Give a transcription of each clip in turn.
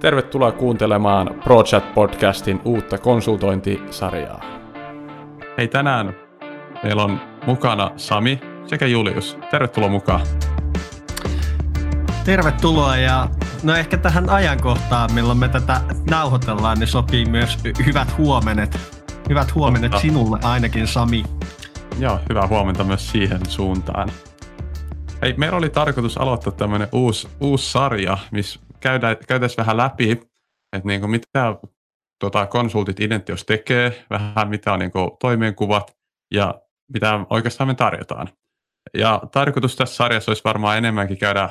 Tervetuloa kuuntelemaan ProChat Podcastin uutta konsultointisarjaa. Hei tänään meillä on mukana Sami sekä Julius. Tervetuloa mukaan. Tervetuloa ja no ehkä tähän ajankohtaan, milloin me tätä nauhoitellaan, niin sopii myös hyvät huomenet. Hyvät huomenet Totta. sinulle ainakin, Sami. Joo, hyvää huomenta myös siihen suuntaan. Hei, meillä oli tarkoitus aloittaa tämmöinen uusi, uusi sarja, missä käydään, käytäisiin vähän läpi, että niin kuin mitä tota, konsultit Identios tekee, vähän mitä on niin kuin toimenkuvat ja mitä oikeastaan me tarjotaan. Ja tarkoitus tässä sarjassa olisi varmaan enemmänkin käydä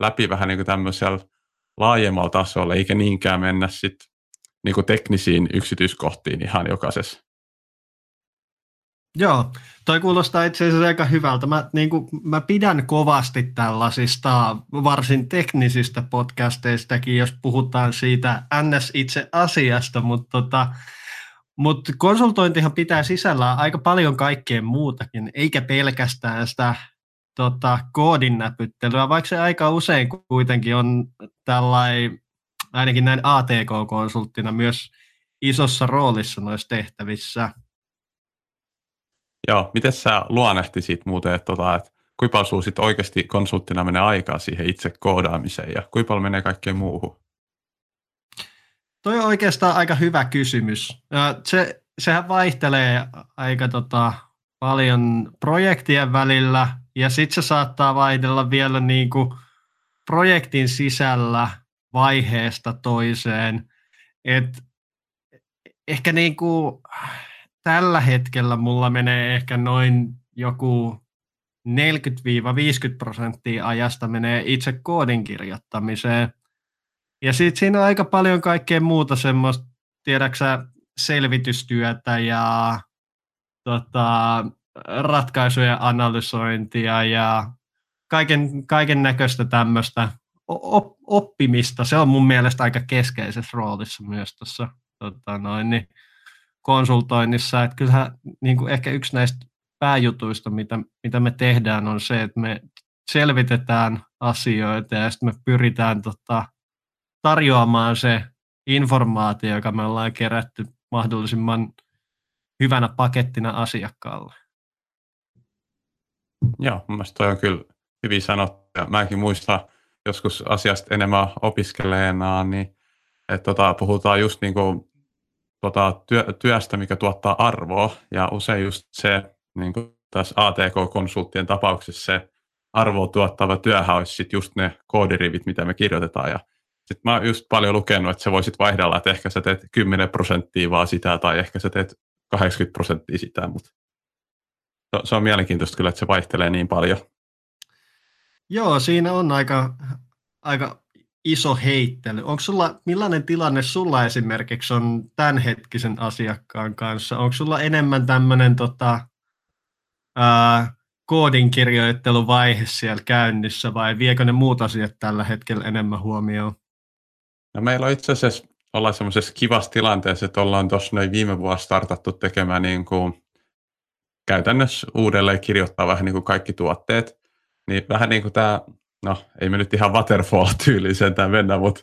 läpi vähän niin kuin tämmöisellä laajemmalla tasolla, eikä niinkään mennä sitten niin teknisiin yksityiskohtiin ihan jokaisessa Joo, toi kuulostaa itse asiassa aika hyvältä. Mä, niin kuin, mä pidän kovasti tällaisista varsin teknisistä podcasteistakin, jos puhutaan siitä ns. itse asiasta, mutta tota, mut konsultointihan pitää sisällään aika paljon kaikkea muutakin, eikä pelkästään sitä tota, koodin näpyttelyä, vaikka se aika usein kuitenkin on tällainen, ainakin näin ATK-konsulttina myös isossa roolissa noissa tehtävissä – Joo, miten sä luonnehtisit muuten, että, tota, että kuinka paljon sulla sit oikeasti konsulttina menee aikaa siihen itse koodaamiseen ja kuinka paljon menee kaikkeen muuhun? Toi on oikeastaan aika hyvä kysymys. Se, sehän vaihtelee aika tota, paljon projektien välillä ja sitten se saattaa vaihdella vielä niin kuin projektin sisällä vaiheesta toiseen. Et ehkä niin kuin, tällä hetkellä mulla menee ehkä noin joku 40-50 prosenttia ajasta menee itse koodin kirjoittamiseen. Ja sitten siinä on aika paljon kaikkea muuta semmoista, tiedäksä, selvitystyötä ja tota, ratkaisujen analysointia ja kaiken, kaiken näköistä tämmöistä oppimista. Se on mun mielestä aika keskeisessä roolissa myös tuossa tota noin, niin konsultoinnissa, että kyllähän niin kuin ehkä yksi näistä pääjutuista, mitä, mitä me tehdään, on se, että me selvitetään asioita ja sitten me pyritään tota, tarjoamaan se informaatio, joka me ollaan kerätty mahdollisimman hyvänä pakettina asiakkaalle. Joo, mielestäni toi on kyllä hyvin sanottu. Ja mäkin muistan joskus asiasta enemmän opiskeleena, niin että tota, puhutaan just niin kuin tota, työ, työstä, mikä tuottaa arvoa. Ja usein just se, niin kuin tässä ATK-konsulttien tapauksessa se arvoa tuottava työhän olisi sit just ne koodirivit, mitä me kirjoitetaan. Ja sitten mä oon just paljon lukenut, että sä voisit vaihdella, että ehkä sä teet 10 prosenttia vaan sitä, tai ehkä sä teet 80 prosenttia sitä, mutta se on mielenkiintoista kyllä, että se vaihtelee niin paljon. Joo, siinä on aika, aika iso heittely. Onko sulla, millainen tilanne sulla esimerkiksi on tämänhetkisen asiakkaan kanssa? Onko sulla enemmän tämmöinen tota, koodinkirjoitteluvaihe siellä käynnissä vai viekö ne muut asiat tällä hetkellä enemmän huomioon? No meillä on itse asiassa ollaan semmoisessa kivassa tilanteessa, että ollaan tuossa noin viime vuonna startattu tekemään niin kuin käytännössä uudelleen kirjoittaa vähän niin kuin kaikki tuotteet. Niin vähän niin kuin tämä no ei me nyt ihan waterfall-tyyliseen tämä mennä, mutta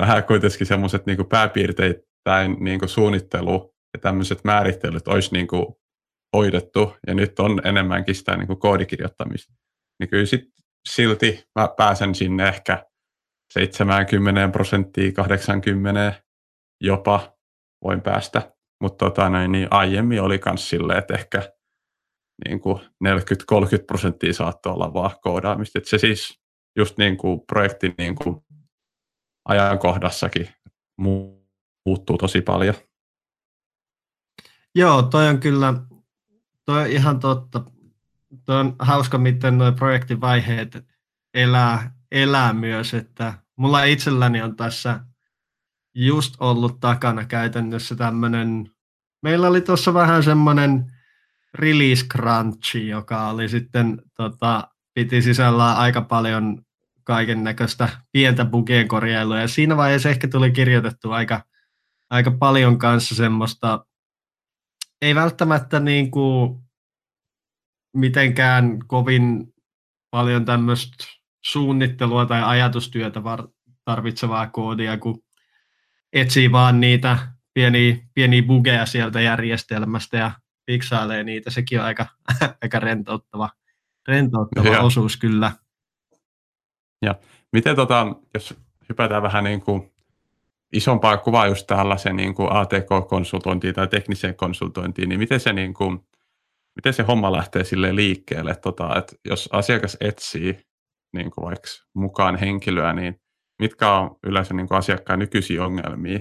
vähän kuitenkin semmoiset niin pääpiirteittäin niin suunnittelu ja tämmöiset määrittelyt olisi niin kuin hoidettu, ja nyt on enemmänkin sitä niin kuin koodikirjoittamista. Niin kyllä sit silti mä pääsen sinne ehkä 70 prosenttia, 80 jopa voin päästä. Mutta tota, niin aiemmin oli myös silleen, että ehkä niin 40-30 prosenttia saattoi olla vaan koodaamista. Et se siis just niin kuin projektin niin kuin ajankohdassakin muuttuu tosi paljon. Joo, toi on kyllä toi on ihan totta. Toi on hauska, miten nuo projektivaiheet elää, elää myös, että mulla itselläni on tässä just ollut takana käytännössä tämmöinen, meillä oli tuossa vähän semmoinen release crunchi, joka oli sitten, tota, piti sisällään aika paljon kaiken näköistä pientä bugien korjailua. Ja siinä vaiheessa ehkä tuli kirjoitettu aika, aika paljon kanssa semmoista, ei välttämättä niin kuin mitenkään kovin paljon tämmöistä suunnittelua tai ajatustyötä tarvitsevaa koodia, kun etsii vaan niitä pieniä, pieniä bugeja sieltä järjestelmästä ja fiksailee niitä. Sekin on aika, aika rentouttava, rentouttava ja. osuus kyllä. Ja miten tota, jos hypätään vähän niin kuin isompaa kuvaa just tällaisen niin kuin ATK-konsultointiin tai tekniseen konsultointiin, niin miten se, niin kuin, miten se homma lähtee sille liikkeelle, tota, että jos asiakas etsii niin kuin vaikka mukaan henkilöä, niin mitkä on yleensä niin kuin asiakkaan nykyisiä ongelmia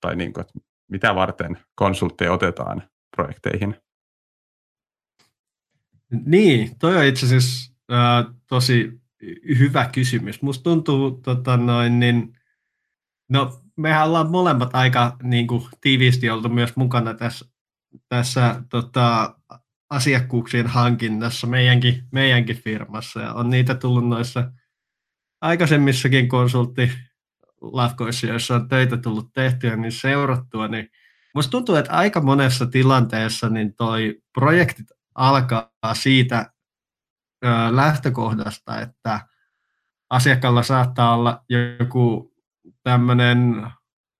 tai niin kuin, mitä varten konsultteja otetaan projekteihin? Niin, toi on itse asiassa äh, tosi hyvä kysymys. Musta tuntuu, tota noin, niin, no mehän ollaan molemmat aika niin kuin, tiiviisti oltu myös mukana tässä, tässä tota, asiakkuuksien hankinnassa meidänkin, meidänkin firmassa. Ja on niitä tullut noissa aikaisemmissakin konsulttilafkoissa, joissa on töitä tullut tehtyä, niin seurattua, niin musta tuntuu, että aika monessa tilanteessa niin toi projektit alkaa siitä lähtökohdasta, että asiakkaalla saattaa olla joku tämmöinen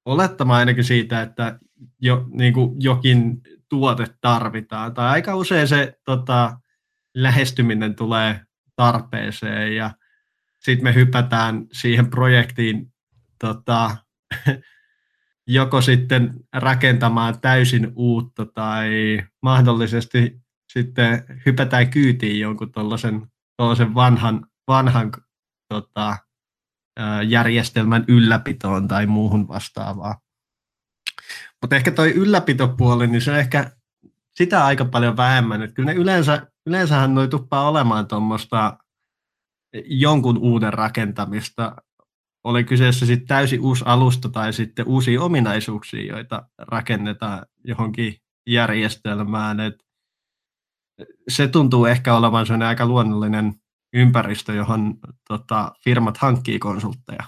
olettama ainakin siitä, että jo, niin kuin jokin tuote tarvitaan. Tai aika usein se tota, lähestyminen tulee tarpeeseen ja sitten me hypätään siihen projektiin tota, joko sitten rakentamaan täysin uutta tai mahdollisesti sitten hypätään kyytiin jonkun tuollaisen vanhan, vanhan tota, järjestelmän ylläpitoon tai muuhun vastaavaan. Mutta ehkä toi ylläpitopuoli, niin se on ehkä sitä aika paljon vähemmän. Että kyllä ne yleensä, yleensähän noi tuppaa olemaan tuommoista jonkun uuden rakentamista. Oli kyseessä sitten täysin uusi alusta tai sitten uusia ominaisuuksia, joita rakennetaan johonkin järjestelmään. Et se tuntuu ehkä olevan sellainen aika luonnollinen ympäristö, johon tota, firmat hankkii konsultteja.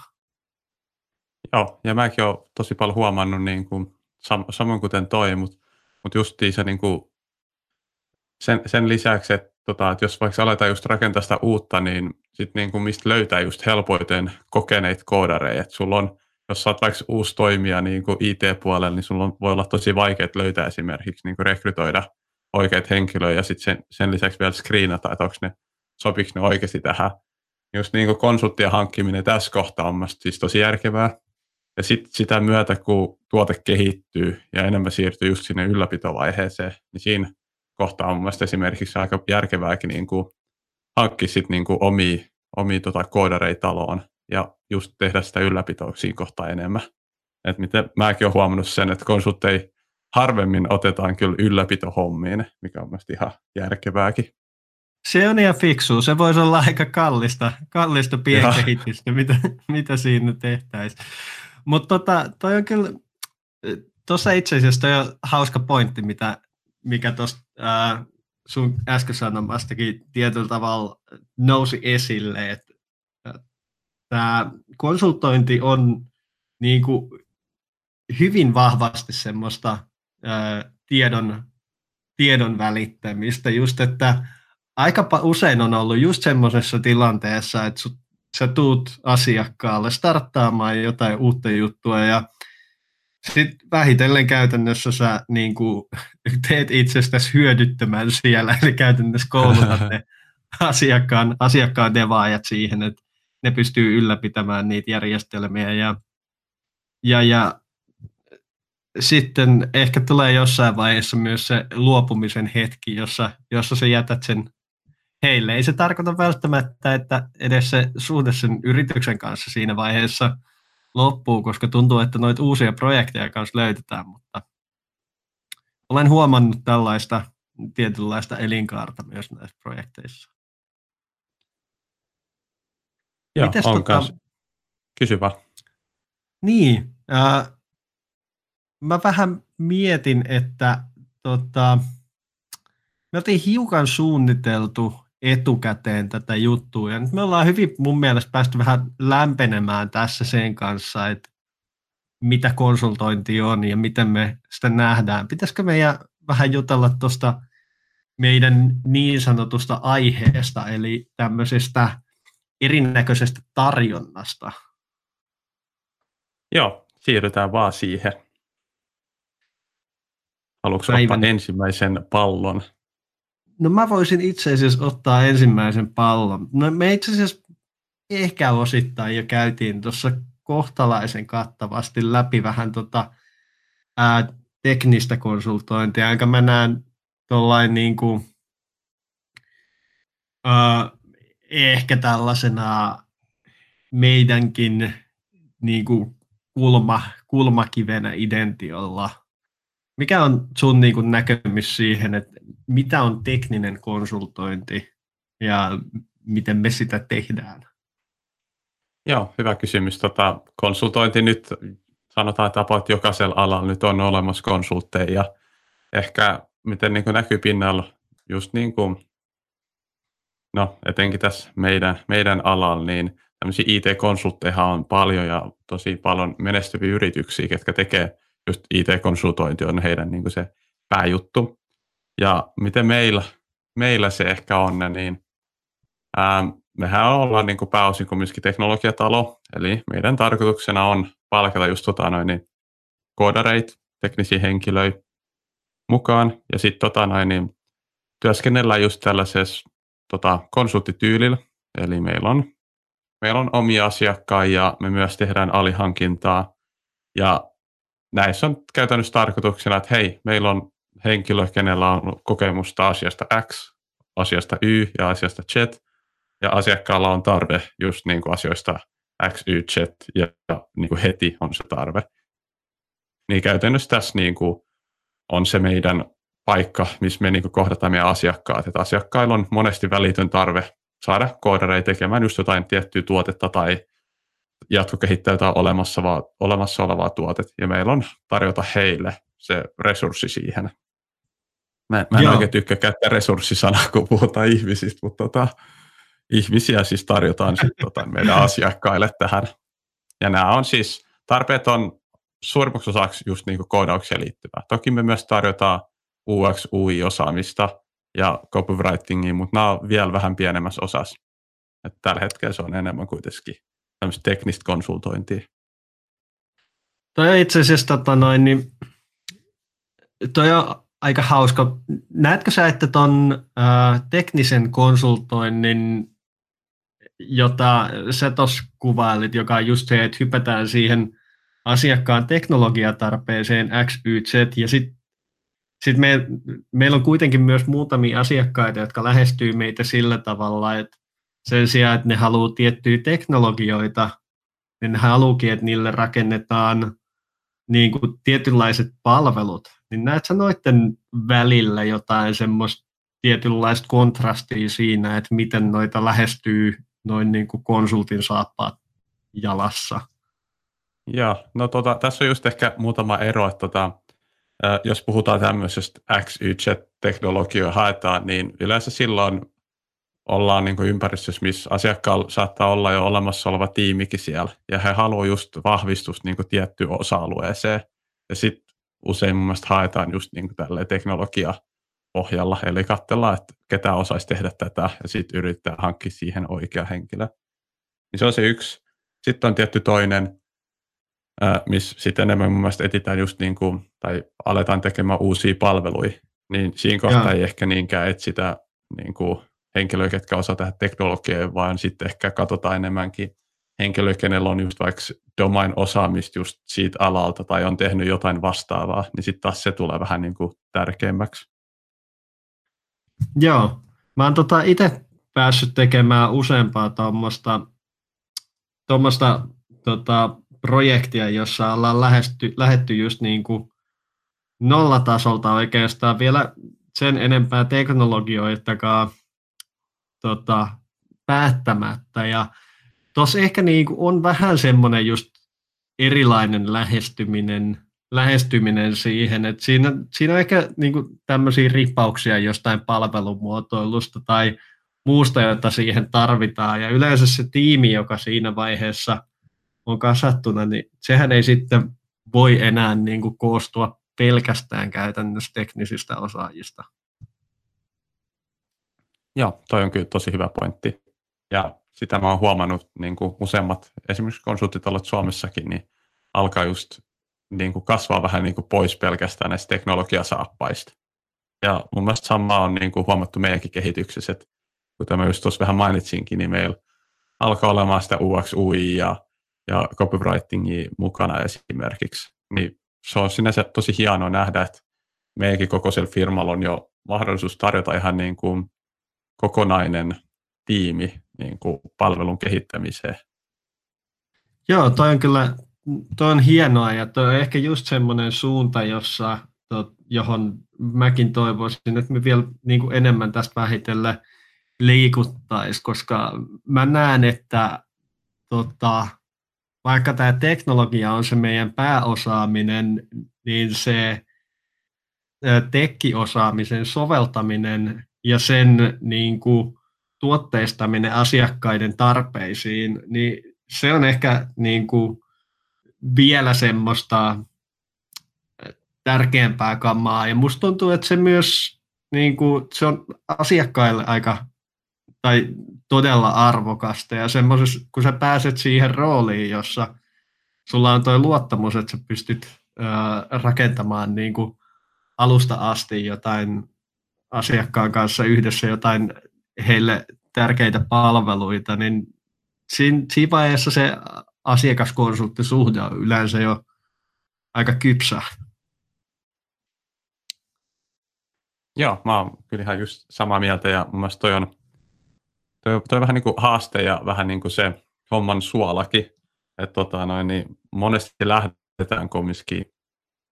Joo, ja mäkin olen tosi paljon huomannut, niin kuin, sam- samoin kuten toi, mutta mut justiin se niin kuin, sen, sen lisäksi, että, tota, että jos vaikka aletaan just rakentaa sitä uutta, niin sit niin kuin mistä löytää just helpoiten kokeneita koodareja. että sulla on, jos sä vaikka uusi toimija niin kuin IT-puolella, niin sulla on, voi olla tosi vaikea löytää esimerkiksi niin kuin rekrytoida oikeat henkilöitä ja sitten sen, sen lisäksi vielä screenata, että onko ne sopiiko ne oikeasti tähän. Just niin kuin konsulttien hankkiminen tässä kohtaa on siis tosi järkevää. Ja sit sitä myötä, kun tuote kehittyy ja enemmän siirtyy just sinne ylläpitovaiheeseen, niin siinä kohtaa on mielestäni esimerkiksi aika järkevääkin niin kuin hankkia sit niin kuin omia, omia tota koodareita taloon ja just tehdä sitä ylläpitoa siinä kohtaa enemmän. Et miten mäkin olen huomannut sen, että konsultteja harvemmin otetaan kyllä ylläpitohommiin, mikä on mielestäni ihan järkevääkin. Se on ihan fiksu. Se voisi olla aika kallista, kallista pienkehitystä, mitä, mitä siinä tehtäisiin. Mutta tota, toi on kyllä, tuossa itse asiassa toi on hauska pointti, mitä, mikä tuosta sun äsken sanomastakin tietyllä tavalla nousi esille, että tämä konsultointi on niin kuin hyvin vahvasti semmoista ää, tiedon, tiedon välittämistä, just että aika usein on ollut just semmoisessa tilanteessa, että sut, sä tuut asiakkaalle starttaamaan jotain uutta juttua ja sitten vähitellen käytännössä sä niin kuin, teet itsestäsi hyödyttömän siellä, eli käytännössä koulutat ne asiakkaan, asiakkaan devaajat siihen, että ne pystyy ylläpitämään niitä järjestelmiä ja, ja, ja sitten ehkä tulee jossain vaiheessa myös se luopumisen hetki, jossa, jossa sä jätät sen heille. Ei se tarkoita välttämättä, että edes se suhde sen yrityksen kanssa siinä vaiheessa loppuu, koska tuntuu, että noita uusia projekteja kanssa löytetään, mutta olen huomannut tällaista tietynlaista elinkaarta myös näissä projekteissa. Joo, Mites on tota, Kysy vaan. Niin, äh, mä vähän mietin, että tota, me oltiin hiukan suunniteltu etukäteen tätä juttua. Ja nyt me ollaan hyvin mun mielestä päästy vähän lämpenemään tässä sen kanssa, että mitä konsultointi on ja miten me sitä nähdään. Pitäisikö meidän vähän jutella tuosta meidän niin sanotusta aiheesta, eli tämmöisestä erinäköisestä tarjonnasta? Joo, siirrytään vaan siihen. Haluatko Päivän- ottaa ensimmäisen pallon? No mä voisin itse asiassa ottaa ensimmäisen pallon. No me itse asiassa ehkä osittain jo käytiin tuossa kohtalaisen kattavasti läpi vähän tota, ää, teknistä konsultointia, enkä mä näen tuollain niin kuin, ää, ehkä tällaisena meidänkin niin kuin kulma, kulmakivenä identiolla. Mikä on sun niin kuin näkemys siihen, että mitä on tekninen konsultointi ja miten me sitä tehdään? Joo, hyvä kysymys. Tota, konsultointi nyt, sanotaan, että about jokaisella alalla nyt on olemassa konsultteja. Ja ehkä miten niin kuin näkyy pinnalla, just niin kuin, no etenkin tässä meidän, meidän alalla, niin tämmöisiä IT-konsultteja on paljon ja tosi paljon menestyviä yrityksiä, ketkä tekee just IT-konsultointi on heidän niin se pääjuttu. Ja miten meillä, meillä se ehkä on, niin ää, mehän ollaan niin kuin pääosin kumminkin teknologiatalo, eli meidän tarkoituksena on palkata just tota noin, niin koodareit, teknisiä henkilöitä mukaan, ja sitten tota niin työskennellään just tällaisessa tota, konsulttityylillä, eli meillä on, meillä on omia asiakkaita ja me myös tehdään alihankintaa, ja näissä on käytännössä tarkoituksena, että hei, meillä on henkilö, kenellä on kokemusta asiasta X, asiasta Y ja asiasta Z, ja asiakkaalla on tarve just niin kuin asioista X, Y, Z ja, niin kuin heti on se tarve. Niin käytännössä tässä niin kuin on se meidän paikka, missä me niin kuin kohdataan meidän asiakkaat. Että asiakkailla on monesti välitön tarve saada koodareita tekemään just jotain tiettyä tuotetta tai jatkokehittää jotain olemassa, va- olemassa olevaa tuotetta. Ja meillä on tarjota heille se resurssi siihen. Mä, mä en Joo. oikein tykkää käyttää resurssisanaa, kun puhutaan ihmisistä, mutta tota, ihmisiä siis tarjotaan sit, tota, meidän asiakkaille tähän. Ja nämä on siis, tarpeet on suurimmaksi osaksi just niin kuin koodaukseen liittyvää. Toki me myös tarjotaan UX, UI-osaamista ja copywritingia, mutta nämä on vielä vähän pienemmässä osassa. Et tällä hetkellä se on enemmän kuitenkin tämmöistä teknistä konsultointia. Toi itse asiassa tota noin, niin, toi on aika hauska. Näetkö sä, että ton ää, teknisen konsultoinnin, jota sä tuossa kuvailit, joka on just se, että hypätään siihen asiakkaan teknologiatarpeeseen X, Y, Z, ja sitten sit me, meillä on kuitenkin myös muutamia asiakkaita, jotka lähestyy meitä sillä tavalla, että sen sijaan, että ne haluaa tiettyjä teknologioita, niin ne haluukin, että niille rakennetaan niin kuin tietynlaiset palvelut, niin näetkö noiden välillä jotain semmoista tietynlaista kontrastia siinä, että miten noita lähestyy noin niin kuin konsultin saappaat jalassa? Joo, no tota, tässä on just ehkä muutama ero, että tota, jos puhutaan tämmöisestä X, Y, Z-teknologioa haetaan, niin yleensä silloin ollaan niin kuin ympäristössä, missä asiakkaalla saattaa olla jo olemassa oleva tiimikin siellä, ja he haluavat just vahvistusta niin kuin tiettyyn osa-alueeseen, ja sitten usein mun mielestä haetaan just niin kuin tälleen teknologia pohjalla, eli katsellaan, että ketä osaisi tehdä tätä, ja sitten yrittää hankkia siihen oikea henkilö. Niin se on se yksi. Sitten on tietty toinen, missä sitten enemmän mun mielestä etsitään just niin kuin, tai aletaan tekemään uusia palveluja, niin siinä kohtaa ei ehkä niinkään etsitä niin kuin henkilöitä, ketkä osaa tehdä teknologiaa, vaan sitten ehkä katsotaan enemmänkin henkilöitä, kenellä on just vaikka domain osaamista just siitä alalta tai on tehnyt jotain vastaavaa, niin sitten taas se tulee vähän niin kuin tärkeämmäksi. Joo, mä oon tota itse päässyt tekemään useampaa tuommoista tuommoista tota, projektia, jossa ollaan lähesty, lähetty just niin kuin nollatasolta oikeastaan vielä sen enempää teknologioitakaan tota, päättämättä. Ja tuossa ehkä niin kuin on vähän semmoinen just erilainen lähestyminen, lähestyminen siihen, että siinä, siinä on ehkä niin kuin tämmöisiä ripauksia jostain palvelumuotoilusta tai muusta, jota siihen tarvitaan. Ja yleensä se tiimi, joka siinä vaiheessa on kasattuna, niin sehän ei sitten voi enää niin kuin koostua pelkästään käytännössä teknisistä osaajista. Joo, toi on kyllä tosi hyvä pointti. Ja sitä mä oon huomannut niin kuin useammat, esimerkiksi konsultitalot Suomessakin, niin alkaa just niin kuin kasvaa vähän niin kuin pois pelkästään näistä teknologiasaappaista. Ja mun mielestä sama on niin kuin huomattu meidänkin kehityksessä, että kuten mä just tuossa vähän mainitsinkin, niin meillä alkaa olemaan sitä UX, UI ja, ja copywritingia mukana esimerkiksi. Niin se on sinänsä tosi hienoa nähdä, että meidänkin kokoisella firmalla on jo mahdollisuus tarjota ihan niin kuin kokonainen tiimi niin kuin palvelun kehittämiseen. Joo, toi on kyllä toi on hienoa ja toi on ehkä just semmoinen suunta, jossa, johon mäkin toivoisin, että me vielä niin kuin enemmän tästä vähitellen liikuttaisi, koska mä näen, että tota, vaikka tämä teknologia on se meidän pääosaaminen, niin se tekkiosaamisen soveltaminen ja sen niin kuin, tuotteistaminen asiakkaiden tarpeisiin, niin se on ehkä niin kuin, vielä semmoista tärkeämpää kamaa. Ja musta tuntuu, että se myös niin kuin, se on asiakkaille aika tai todella arvokasta. Ja kun sä pääset siihen rooliin, jossa sulla on tuo luottamus, että sä pystyt rakentamaan niin kuin alusta asti jotain asiakkaan kanssa yhdessä jotain heille tärkeitä palveluita, niin siinä, siinä vaiheessa se asiakaskonsulttisuhde on yleensä jo aika kypsä. Joo, mä oon kyllä ihan just samaa mieltä ja mun mielestä toi on, toi, toi on vähän niin kuin haaste ja vähän niin kuin se homman suolakin, että tota noin, niin monesti lähdetään kumminkin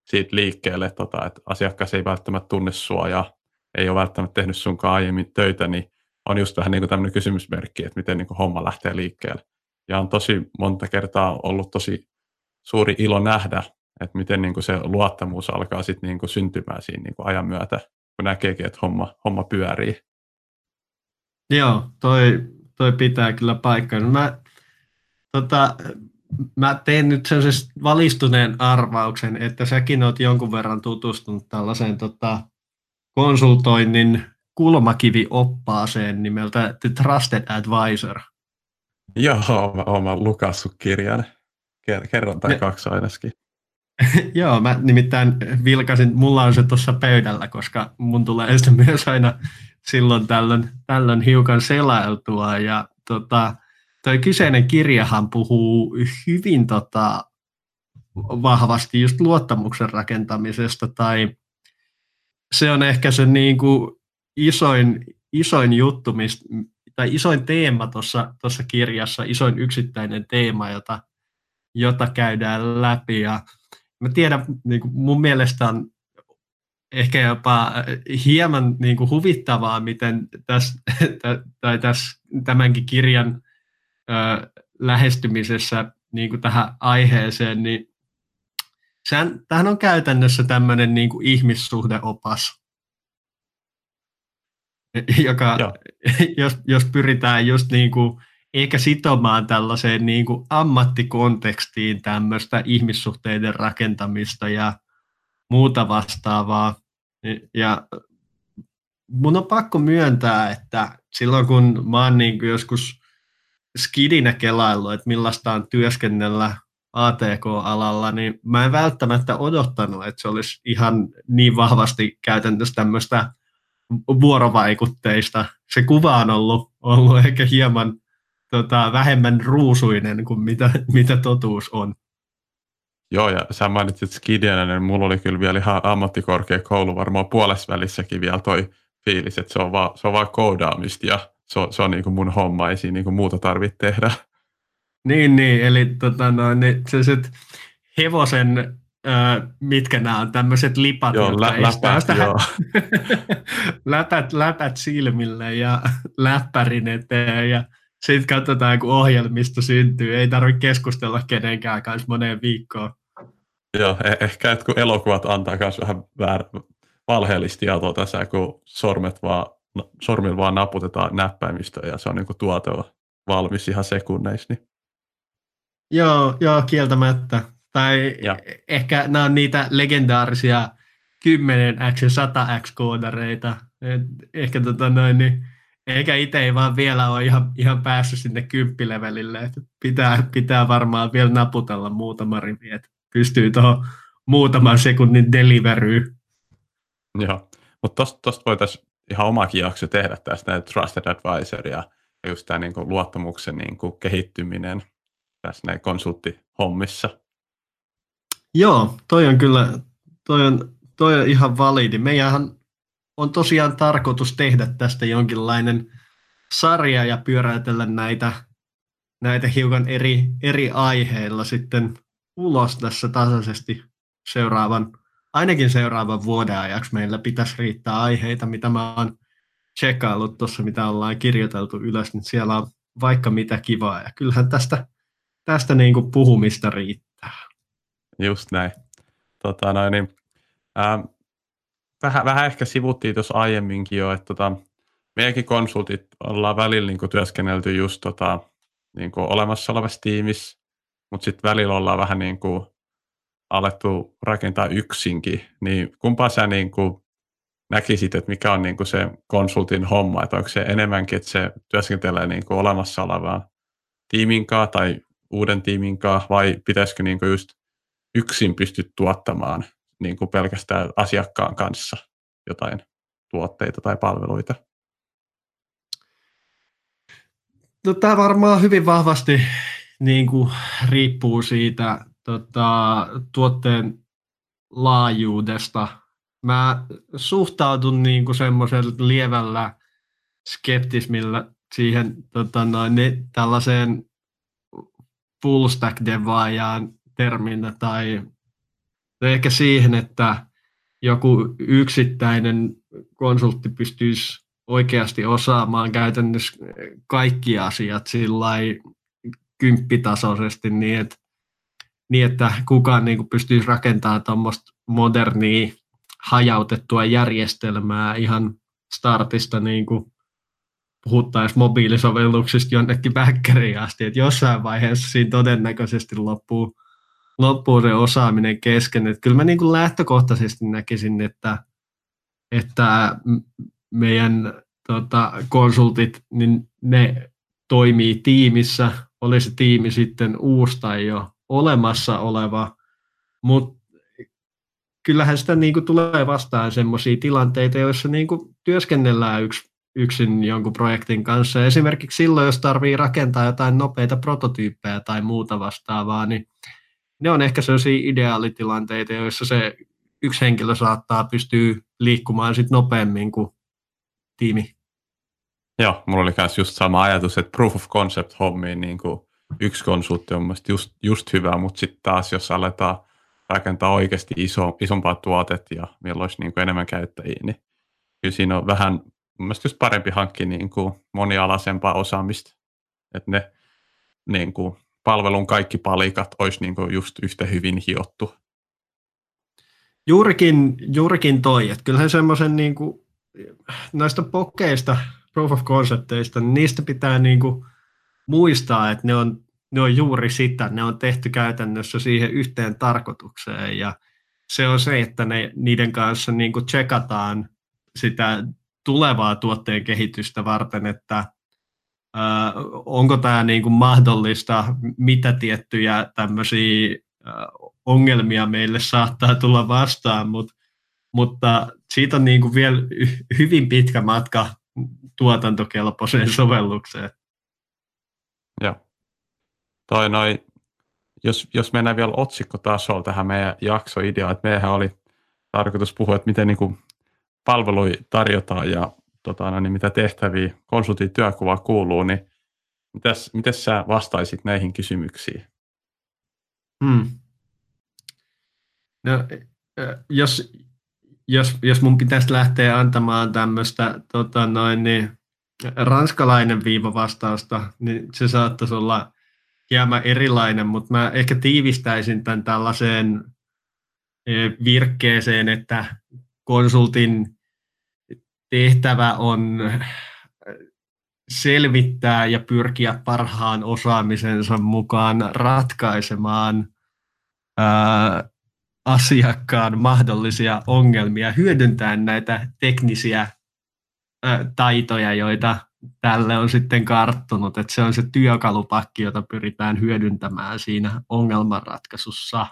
siitä liikkeelle, tota, että asiakas ei välttämättä tunne sua ja ei ole välttämättä tehnyt sunkaan aiemmin töitä, niin on just vähän niin tämmöinen kysymysmerkki, että miten niin kuin homma lähtee liikkeelle. Ja on tosi monta kertaa ollut tosi suuri ilo nähdä, että miten niin kuin se luottamus alkaa sitten niin kuin syntymään siinä niin kuin ajan myötä, kun näkeekin, että homma, homma pyörii. Joo, toi, toi pitää kyllä paikkaa. Mä, tota, mä teen nyt sellaisen valistuneen arvauksen, että säkin oot jonkun verran tutustunut tällaiseen tota, konsultoinnin kulmakivioppaaseen nimeltä The Trusted Advisor. Joo, mä oon lukassut kirjan. Kerron tai kaksi ainakin. Joo, mä nimittäin vilkasin, mulla on se tuossa pöydällä, koska mun tulee sitä myös aina silloin tällöin, tällöin hiukan selailtua. Ja tota, toi kyseinen kirjahan puhuu hyvin tota, vahvasti just luottamuksen rakentamisesta tai se on ehkä se niin kuin isoin, isoin juttu, mistä, tai isoin teema tuossa kirjassa, isoin yksittäinen teema, jota, jota käydään läpi. Ja mä tiedän, niin kuin mun mielestä on ehkä jopa hieman niin kuin huvittavaa, miten tässä, tai tässä tämänkin kirjan ö, lähestymisessä niin kuin tähän aiheeseen, niin sehän, tämähän on käytännössä tämmöinen niin kuin ihmissuhdeopas, joka, jos, jos pyritään just niin kuin, eikä sitomaan tällaiseen niin kuin ammattikontekstiin tämmöistä ihmissuhteiden rakentamista ja muuta vastaavaa. Ja mun on pakko myöntää, että silloin kun mä oon niin kuin joskus skidinä kelaillut, että millaista on työskennellä ATK-alalla, niin mä en välttämättä odottanut, että se olisi ihan niin vahvasti käytännössä tämmöistä vuorovaikutteista. Se kuva on ollut, ollut ehkä hieman tota, vähemmän ruusuinen kuin mitä, mitä totuus on. Joo, ja sä mainitsit Skidiana, niin mulla oli kyllä vielä ihan ammattikorkeakoulu varmaan puolessa välissäkin vielä toi fiilis, että se on vaan, se on vaan koodaamista ja se on, se on niin kuin mun homma, ei siinä niin kuin muuta tarvitse tehdä. Niin, niin eli tota, no, niin, se, se hevosen mitkä nämä on, tämmöiset lipat, joo, jotka lä- läpät, sitä joo. läpät, läpät silmille ja läppärin eteen ja sitten katsotaan, kun ohjelmisto syntyy. Ei tarvitse keskustella kenenkään kanssa moneen viikkoon. Joo, e- ehkä että kun elokuvat antaa myös vähän väär, valheellista tietoa tässä, kun sormet vaan, sormilla vaan naputetaan näppäimistöä ja se on niin kuin tuote valmis ihan sekunneissa. Niin. Joo, joo, kieltämättä. Tai ja. ehkä nämä on niitä legendaarisia 10x ja 100x koodareita. Et ehkä tota noin, niin eikä itse ei vaan vielä ole ihan, ihan päässyt sinne kymppilevelille, että pitää, pitää varmaan vielä naputella muutama rivi, että pystyy tuohon muutaman sekunnin deliveryyn. Joo, mutta tuosta voitaisiin ihan omakin jakso tehdä tästä Trusted Advisor ja just tämä niin luottamuksen niin kuin kehittyminen tässä näin konsulttihommissa. Joo, toi on kyllä toi on, toi on ihan validi. Meidän on tosiaan tarkoitus tehdä tästä jonkinlainen sarja ja pyöräytellä näitä, näitä hiukan eri, eri aiheilla sitten ulos tässä tasaisesti seuraavan, ainakin seuraavan vuoden ajaksi meillä pitäisi riittää aiheita, mitä mä oon tsekkaillut tuossa, mitä ollaan kirjoiteltu ylös, niin siellä on vaikka mitä kivaa. Ja kyllähän tästä, tästä niin kuin puhumista riittää. Just näin. Tota, noin, niin, ää, vähän, vähän ehkä sivuttiin tuossa aiemminkin jo, että tota, meidänkin konsultit ollaan välillä niin kuin, työskennelty just tota, niin kuin olemassa olevassa tiimissä, mutta sitten välillä ollaan vähän niin kuin, alettu rakentaa yksinkin, niin kumpaa sä niin kuin, näkisit, että mikä on niin kuin se konsultin homma, että onko se enemmänkin, että se työskentelee niin kuin olemassa olevaa tiimin kanssa tai uuden tiimin kanssa, vai pitäisikö niin kuin just yksin pysty tuottamaan niin kuin pelkästään asiakkaan kanssa jotain tuotteita tai palveluita? No, tämä varmaan hyvin vahvasti niin kuin, riippuu siitä tota, tuotteen laajuudesta. Mä suhtaudun niin kuin semmoisella lievällä skeptismillä siihen tota, noin, niin, tällaiseen full stack devaajaan terminä tai ehkä siihen, että joku yksittäinen konsultti pystyisi oikeasti osaamaan käytännössä kaikki asiat sillä kymppitasoisesti niin, että, niin, että kukaan niin pystyisi rakentamaan tuommoista modernia hajautettua järjestelmää ihan startista niin kuin puhuttaisiin mobiilisovelluksista jonnekin väkkäriin asti, että jossain vaiheessa siinä todennäköisesti loppuu loppuu se osaaminen kesken. Että kyllä mä niin kuin lähtökohtaisesti näkisin, että, että meidän tota, konsultit, niin ne toimii tiimissä, oli se tiimi sitten uusi tai jo olemassa oleva, mutta kyllähän sitä niin kuin tulee vastaan sellaisia tilanteita, joissa niin kuin työskennellään yksi, yksin jonkun projektin kanssa. Esimerkiksi silloin, jos tarvii rakentaa jotain nopeita prototyyppejä tai muuta vastaavaa, niin ne on ehkä sellaisia ideaalitilanteita, joissa se yksi henkilö saattaa pystyä liikkumaan sit nopeammin kuin tiimi. Joo, mulla oli myös just sama ajatus, että proof of concept hommiin niin kuin yksi konsultti on just, just hyvä, mutta sitten taas jos aletaan rakentaa oikeasti iso, isompaa tuotetta ja meillä olisi niin kuin enemmän käyttäjiä, niin kyllä siinä on vähän mielestäni just parempi hankkia niin kuin monialaisempaa osaamista, että ne niin kuin palvelun kaikki palikat olisi niin kuin just yhtä hyvin hiottu. Juurikin, juurikin toi, että kyllähän semmoisen niin kuin, näistä pokeista, proof of concepteista, niin niistä pitää niin kuin muistaa, että ne on, ne on juuri sitä, ne on tehty käytännössä siihen yhteen tarkoitukseen. Ja se on se, että ne, niiden kanssa niin kuin tsekataan sitä tulevaa tuotteen kehitystä varten, että onko tämä niin kuin mahdollista, mitä tiettyjä tämmöisiä ongelmia meille saattaa tulla vastaan, mutta, mutta siitä on niin kuin vielä hyvin pitkä matka tuotantokelpoiseen sovellukseen. Joo. Toi noi, jos, jos mennään vielä otsikkotasolla tähän meidän jaksoideaan, että meidän oli tarkoitus puhua, että miten niin kuin palveluja tarjotaan ja tota, no, niin mitä tehtäviä konsultin työkuva kuuluu, niin mitäs, mitäs sä vastaisit näihin kysymyksiin? Hmm. No, jos, jos, jos mun pitäisi lähteä antamaan tämmöistä tota noin, niin, ranskalainen viivavastausta, niin se saattaisi olla hieman erilainen, mutta mä ehkä tiivistäisin tämän tällaiseen virkkeeseen, että konsultin tehtävä on selvittää ja pyrkiä parhaan osaamisensa mukaan ratkaisemaan ää, asiakkaan mahdollisia ongelmia, hyödyntäen näitä teknisiä ää, taitoja, joita tälle on sitten karttunut, että se on se työkalupakki, jota pyritään hyödyntämään siinä ongelmanratkaisussa.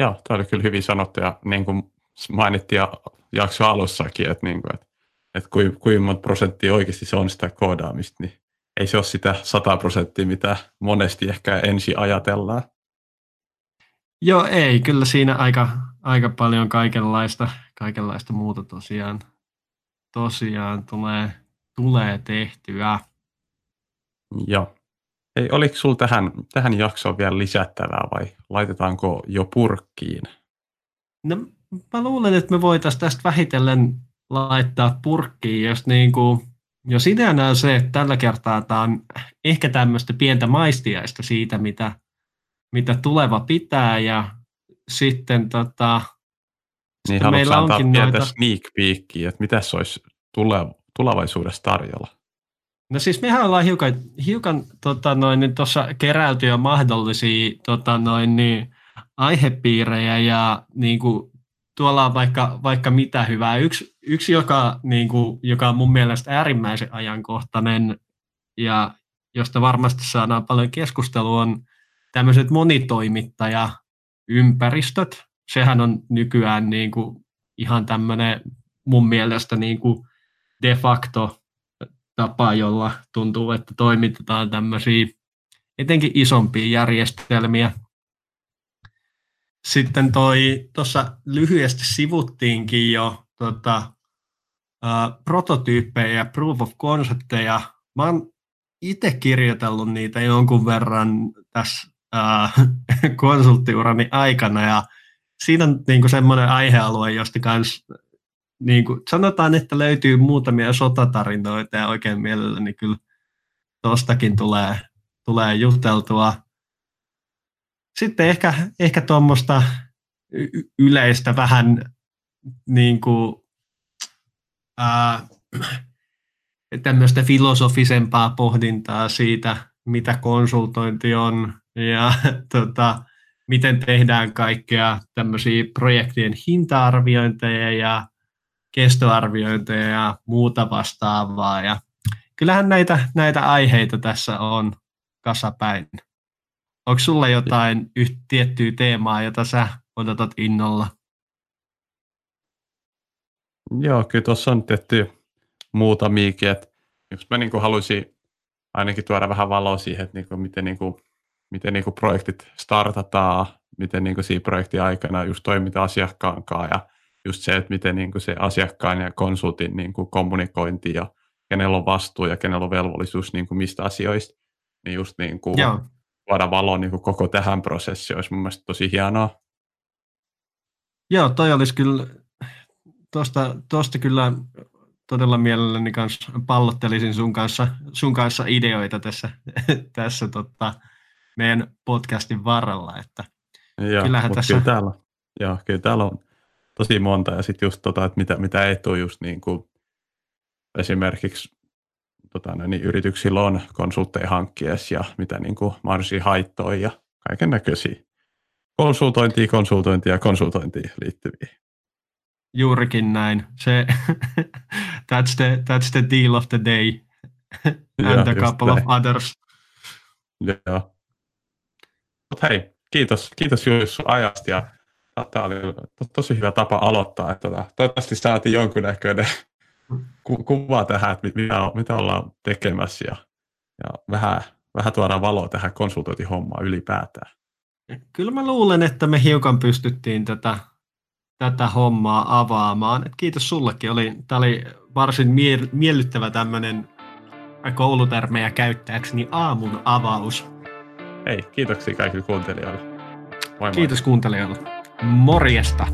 Joo, tämä oli kyllä hyvin sanottu ja niin kuin mainittiin jakso alussakin, että, niin kuin, että, että kuinka, kuinka monta prosenttia oikeasti se on sitä koodaamista, niin ei se ole sitä 100 prosenttia, mitä monesti ehkä ensi ajatellaan. Joo, ei. Kyllä siinä aika, aika paljon kaikenlaista, kaikenlaista muuta tosiaan, tosiaan tulee, tulee tehtyä. Joo. Ei, oliko sinulla tähän, tähän jaksoon vielä lisättävää vai laitetaanko jo purkkiin? No, mä luulen, että me voitaisiin tästä vähitellen laittaa purkkiin, jos, niin kuin, jos ideana on se, että tällä kertaa tämä on ehkä tämmöistä pientä maistiaista siitä, mitä, mitä tuleva pitää ja sitten tota, niin sitten meillä onkin pientä noita... sneak peekia, että mitä se olisi tulevaisuudessa tarjolla? No siis mehän ollaan hiukan, hiukan tota noin, niin tuossa keräilty jo mahdollisia tota noin, niin, aihepiirejä ja niin kuin, tuolla on vaikka, vaikka mitä hyvää. Yksi, yksi joka, niin kuin, joka on mun mielestä äärimmäisen ajankohtainen ja josta varmasti saadaan paljon keskustelua, on tämmöiset monitoimittajaympäristöt. Sehän on nykyään niin kuin, ihan tämmöinen mun mielestä niin kuin de facto tapa, jolla tuntuu, että toimitetaan tämmöisiä etenkin isompia järjestelmiä. Sitten toi, tuossa lyhyesti sivuttiinkin jo tota, ä, prototyyppejä ja proof of concepteja. Mä oon itse kirjoitellut niitä jonkun verran tässä ä, konsulttiurani aikana ja siinä on niin semmoinen aihealue, josta kans niin kuin, sanotaan, että löytyy muutamia sotatarinoita ja oikein mielelläni kyllä tuostakin tulee, tulee juteltua. Sitten ehkä, ehkä tuommoista yleistä vähän niin kuin, ää, tämmöistä filosofisempaa pohdintaa siitä, mitä konsultointi on ja tota, miten tehdään kaikkea tämmöisiä projektien hinta-arviointeja ja kestoarviointeja ja muuta vastaavaa. Ja kyllähän näitä, näitä aiheita tässä on kasapäin. Onko sulla jotain yht, tiettyä teemaa, jota sä odotat innolla? Joo, kyllä tuossa on tietty muutamiakin, että jos mä niin haluaisin ainakin tuoda vähän valoa siihen, että niin kuin, miten, niin kuin, miten niin kuin projektit startataan, miten niin kuin siinä projektin aikana just toimitaan asiakkaan ja just se, että miten niin kuin se asiakkaan ja konsultin niin kuin kommunikointi ja kenellä on vastuu ja kenellä on velvollisuus niin kuin mistä asioista, niin just niin kuin tuoda valo niin kuin koko tähän prosessiin olisi mun mielestä tosi hienoa. Joo, toi olisi kyllä, tuosta, tuosta kyllä todella mielelläni kanssa pallottelisin sun kanssa, sun kanssa ideoita tässä, tässä tota, meidän podcastin varrella, että Joo, kyllähän tässä... Kyllä täällä, joo, kyllä täällä on tosi monta. Ja sitten just tota, että mitä, mitä ei tule just niin kuin esimerkiksi tota, niin yrityksillä on konsultteja hankkiessa ja mitä niin kuin mahdollisia haittoja ja kaiken näköisiä konsultointia, konsultointia ja konsultointiin liittyviä. Juurikin näin. Se, that's, the, that's the deal of the day and ja, a couple näin. of others. Joo. Mutta hei, kiitos, kiitos Julius ajasta ja Tämä oli tosi hyvä tapa aloittaa. Että tota, toivottavasti saatiin jonkunnäköinen ku- kuva tähän, että mitä, mitä ollaan tekemässä ja, ja vähän, vähän tuodaan valoa tähän konsultointihommaan ylipäätään. Kyllä mä luulen, että me hiukan pystyttiin tätä, tätä hommaa avaamaan. Et kiitos sullekin. Oli, tämä oli varsin mie- miellyttävä tämmöinen koulutermejä käyttääkseni aamun avaus. Hei, kiitoksia kaikille kuuntelijoille. Moi moi. Kiitos kuuntelijoille. Morjesta!